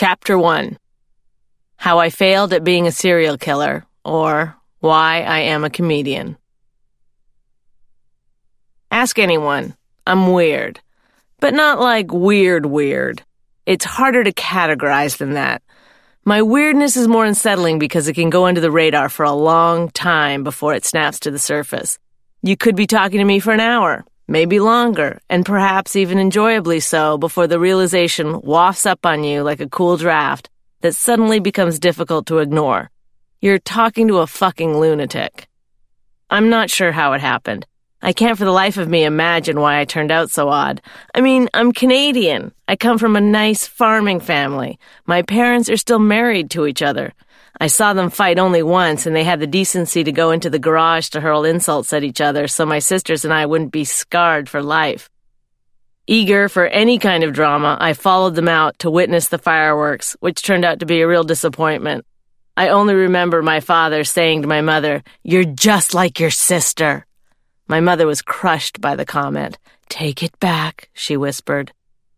Chapter 1 How I Failed at Being a Serial Killer, or Why I Am a Comedian. Ask anyone. I'm weird. But not like weird, weird. It's harder to categorize than that. My weirdness is more unsettling because it can go under the radar for a long time before it snaps to the surface. You could be talking to me for an hour, maybe longer, and perhaps even enjoyably so before the realization wafts up on you like a cool draft that suddenly becomes difficult to ignore. You're talking to a fucking lunatic. I'm not sure how it happened. I can't for the life of me imagine why I turned out so odd. I mean, I'm Canadian. I come from a nice farming family. My parents are still married to each other. I saw them fight only once, and they had the decency to go into the garage to hurl insults at each other so my sisters and I wouldn't be scarred for life. Eager for any kind of drama, I followed them out to witness the fireworks, which turned out to be a real disappointment. I only remember my father saying to my mother, You're just like your sister. My mother was crushed by the comment. Take it back, she whispered.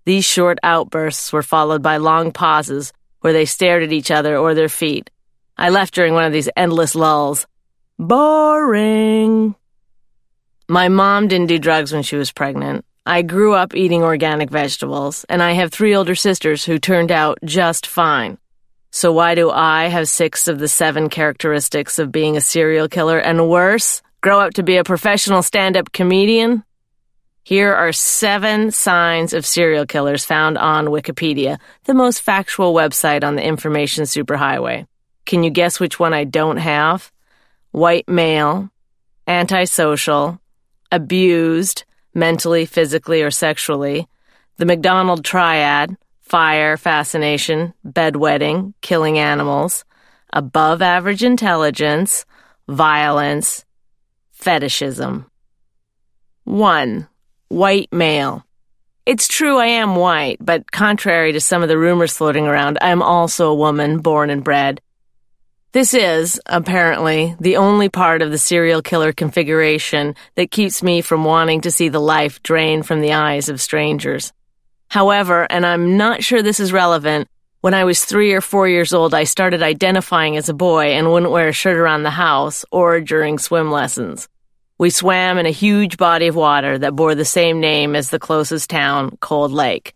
These short outbursts were followed by long pauses where they stared at each other or their feet. I left during one of these endless lulls. Boring. My mom didn't do drugs when she was pregnant. I grew up eating organic vegetables, and I have three older sisters who turned out just fine. So why do I have six of the seven characteristics of being a serial killer and worse? Grow up to be a professional stand up comedian? Here are seven signs of serial killers found on Wikipedia, the most factual website on the information superhighway. Can you guess which one I don't have? White male, antisocial, abused, mentally, physically, or sexually, the McDonald triad, fire, fascination, bedwetting, killing animals, above average intelligence, violence, fetishism. 1. White male. It's true I am white, but contrary to some of the rumors floating around, I am also a woman born and bred. This is, apparently, the only part of the serial killer configuration that keeps me from wanting to see the life drain from the eyes of strangers. However, and I'm not sure this is relevant, when I was three or four years old, I started identifying as a boy and wouldn't wear a shirt around the house or during swim lessons. We swam in a huge body of water that bore the same name as the closest town, Cold Lake.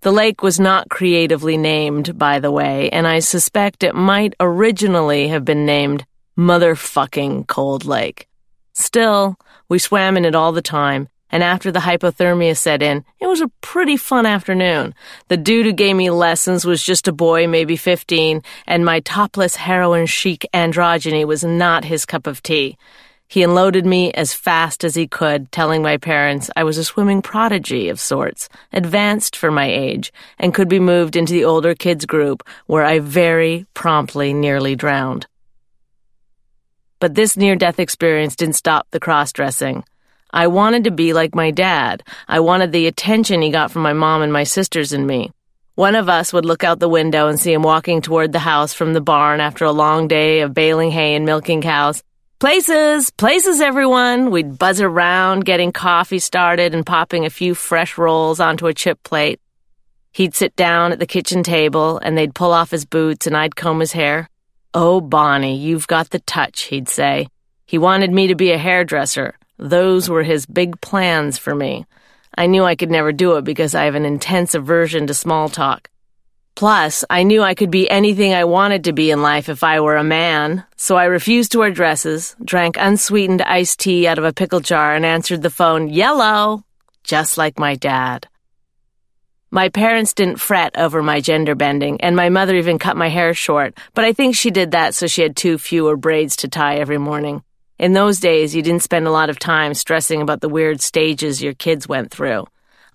The lake was not creatively named, by the way, and I suspect it might originally have been named Motherfucking Cold Lake. Still, we swam in it all the time, and after the hypothermia set in, it was a pretty fun afternoon. The dude who gave me lessons was just a boy, maybe 15, and my topless heroin chic androgyny was not his cup of tea. He unloaded me as fast as he could, telling my parents I was a swimming prodigy of sorts, advanced for my age, and could be moved into the older kids group where I very promptly nearly drowned. But this near death experience didn't stop the cross dressing. I wanted to be like my dad. I wanted the attention he got from my mom and my sisters and me. One of us would look out the window and see him walking toward the house from the barn after a long day of baling hay and milking cows, Places, places, everyone. We'd buzz around, getting coffee started and popping a few fresh rolls onto a chip plate. He'd sit down at the kitchen table and they'd pull off his boots and I'd comb his hair. Oh, Bonnie, you've got the touch, he'd say. He wanted me to be a hairdresser. Those were his big plans for me. I knew I could never do it because I have an intense aversion to small talk. Plus, I knew I could be anything I wanted to be in life if I were a man, so I refused to wear dresses, drank unsweetened iced tea out of a pickle jar, and answered the phone, yellow, just like my dad. My parents didn't fret over my gender bending, and my mother even cut my hair short, but I think she did that so she had two fewer braids to tie every morning. In those days, you didn't spend a lot of time stressing about the weird stages your kids went through.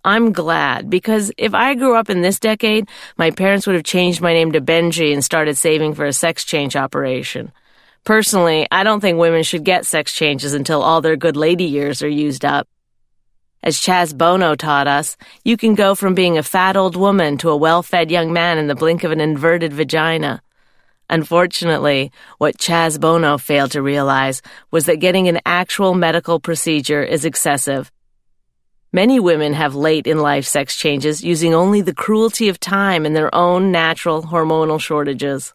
I'm glad because if I grew up in this decade, my parents would have changed my name to Benji and started saving for a sex change operation. Personally, I don't think women should get sex changes until all their good lady years are used up. As Chaz Bono taught us, you can go from being a fat old woman to a well fed young man in the blink of an inverted vagina. Unfortunately, what Chaz Bono failed to realize was that getting an actual medical procedure is excessive Many women have late in life sex changes using only the cruelty of time and their own natural hormonal shortages.